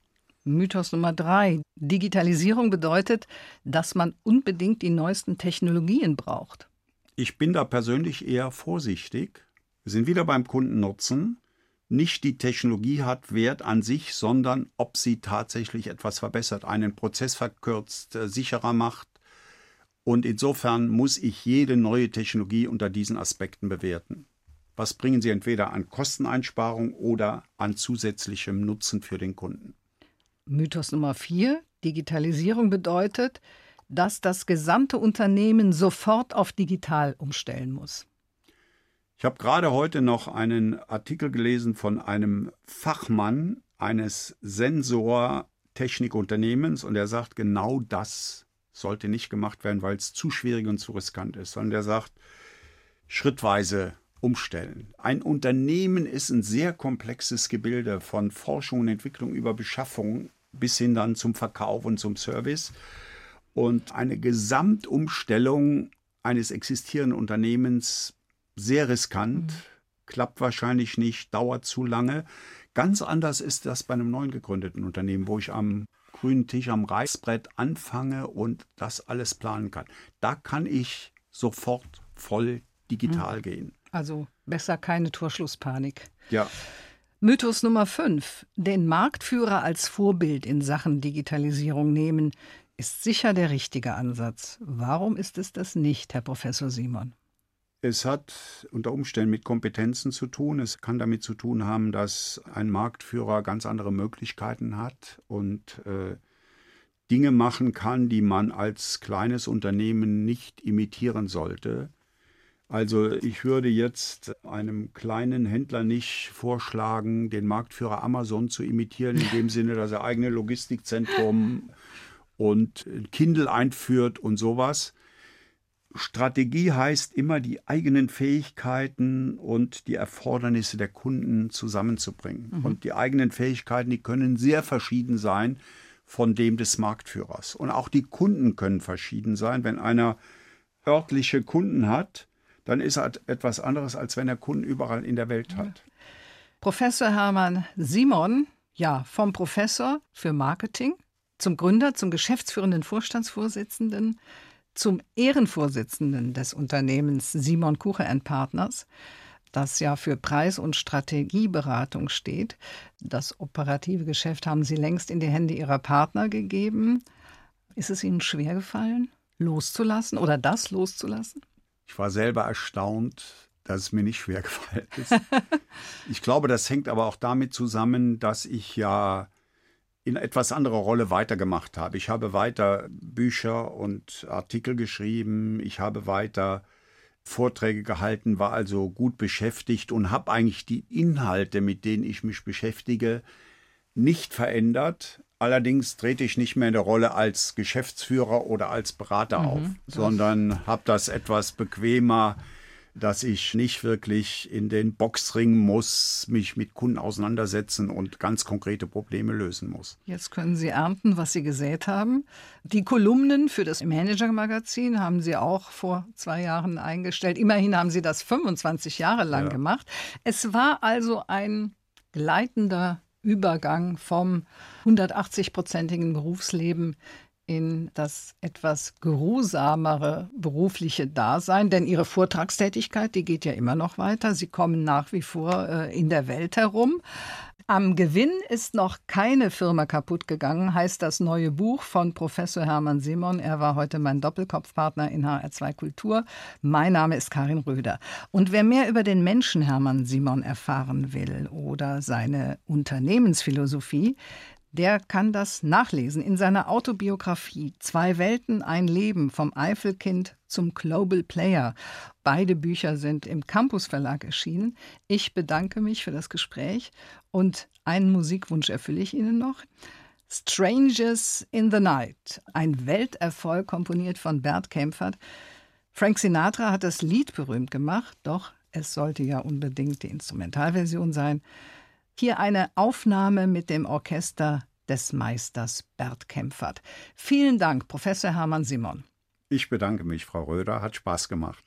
Mythos Nummer drei. Digitalisierung bedeutet, dass man unbedingt die neuesten Technologien braucht. Ich bin da persönlich eher vorsichtig. Wir sind wieder beim Kundennutzen. Nicht die Technologie hat Wert an sich, sondern ob sie tatsächlich etwas verbessert, einen Prozess verkürzt, äh, sicherer macht, und insofern muss ich jede neue Technologie unter diesen Aspekten bewerten. Was bringen sie entweder an Kosteneinsparung oder an zusätzlichem Nutzen für den Kunden? Mythos Nummer vier. Digitalisierung bedeutet, dass das gesamte Unternehmen sofort auf digital umstellen muss. Ich habe gerade heute noch einen Artikel gelesen von einem Fachmann eines Sensortechnikunternehmens und er sagt, genau das sollte nicht gemacht werden, weil es zu schwierig und zu riskant ist, sondern der sagt, schrittweise umstellen. Ein Unternehmen ist ein sehr komplexes Gebilde von Forschung und Entwicklung über Beschaffung bis hin dann zum Verkauf und zum Service. Und eine Gesamtumstellung eines existierenden Unternehmens sehr riskant, mhm. klappt wahrscheinlich nicht, dauert zu lange. Ganz anders ist das bei einem neu gegründeten Unternehmen, wo ich am grünen Tisch am Reißbrett anfange und das alles planen kann. Da kann ich sofort voll digital mhm. gehen. Also besser keine Torschlusspanik. Ja. Mythos Nummer 5. Den Marktführer als Vorbild in Sachen Digitalisierung nehmen, ist sicher der richtige Ansatz. Warum ist es das nicht, Herr Professor Simon? Es hat unter Umständen mit Kompetenzen zu tun. Es kann damit zu tun haben, dass ein Marktführer ganz andere Möglichkeiten hat und äh, Dinge machen kann, die man als kleines Unternehmen nicht imitieren sollte. Also ich würde jetzt einem kleinen Händler nicht vorschlagen, den Marktführer Amazon zu imitieren, in dem Sinne, dass er eigene Logistikzentrum und Kindle einführt und sowas Strategie heißt immer, die eigenen Fähigkeiten und die Erfordernisse der Kunden zusammenzubringen. Mhm. Und die eigenen Fähigkeiten, die können sehr verschieden sein von dem des Marktführers. Und auch die Kunden können verschieden sein. Wenn einer örtliche Kunden hat, dann ist er etwas anderes, als wenn er Kunden überall in der Welt hat. Professor Hermann Simon, ja, vom Professor für Marketing zum Gründer, zum geschäftsführenden Vorstandsvorsitzenden, zum Ehrenvorsitzenden des Unternehmens Simon Kuche Partners, das ja für Preis- und Strategieberatung steht. Das operative Geschäft haben Sie längst in die Hände Ihrer Partner gegeben. Ist es Ihnen schwer gefallen, loszulassen oder das loszulassen? Ich war selber erstaunt, dass es mir nicht schwer gefallen ist. ich glaube, das hängt aber auch damit zusammen, dass ich ja in etwas anderer Rolle weitergemacht habe. Ich habe weiter Bücher und Artikel geschrieben, ich habe weiter Vorträge gehalten, war also gut beschäftigt und habe eigentlich die Inhalte, mit denen ich mich beschäftige, nicht verändert. Allerdings trete ich nicht mehr in der Rolle als Geschäftsführer oder als Berater mhm, auf, sondern habe das etwas bequemer dass ich nicht wirklich in den Boxring muss, mich mit Kunden auseinandersetzen und ganz konkrete Probleme lösen muss. Jetzt können Sie ernten, was Sie gesät haben. Die Kolumnen für das Manager-Magazin haben Sie auch vor zwei Jahren eingestellt. Immerhin haben Sie das 25 Jahre lang ja. gemacht. Es war also ein gleitender Übergang vom 180-prozentigen Berufsleben in das etwas geruhsamere berufliche Dasein, denn Ihre Vortragstätigkeit, die geht ja immer noch weiter. Sie kommen nach wie vor äh, in der Welt herum. Am Gewinn ist noch keine Firma kaputt gegangen, heißt das neue Buch von Professor Hermann Simon. Er war heute mein Doppelkopfpartner in HR2 Kultur. Mein Name ist Karin Röder. Und wer mehr über den Menschen Hermann Simon erfahren will oder seine Unternehmensphilosophie, der kann das nachlesen in seiner Autobiografie Zwei Welten, ein Leben vom Eifelkind zum Global Player. Beide Bücher sind im Campus Verlag erschienen. Ich bedanke mich für das Gespräch und einen Musikwunsch erfülle ich Ihnen noch. Strangers in the Night, ein Welterfolg komponiert von Bert Kempfert. Frank Sinatra hat das Lied berühmt gemacht, doch es sollte ja unbedingt die Instrumentalversion sein. Hier eine Aufnahme mit dem Orchester des Meisters Bert Kempfert. Vielen Dank, Professor Hermann Simon. Ich bedanke mich, Frau Röder, hat Spaß gemacht.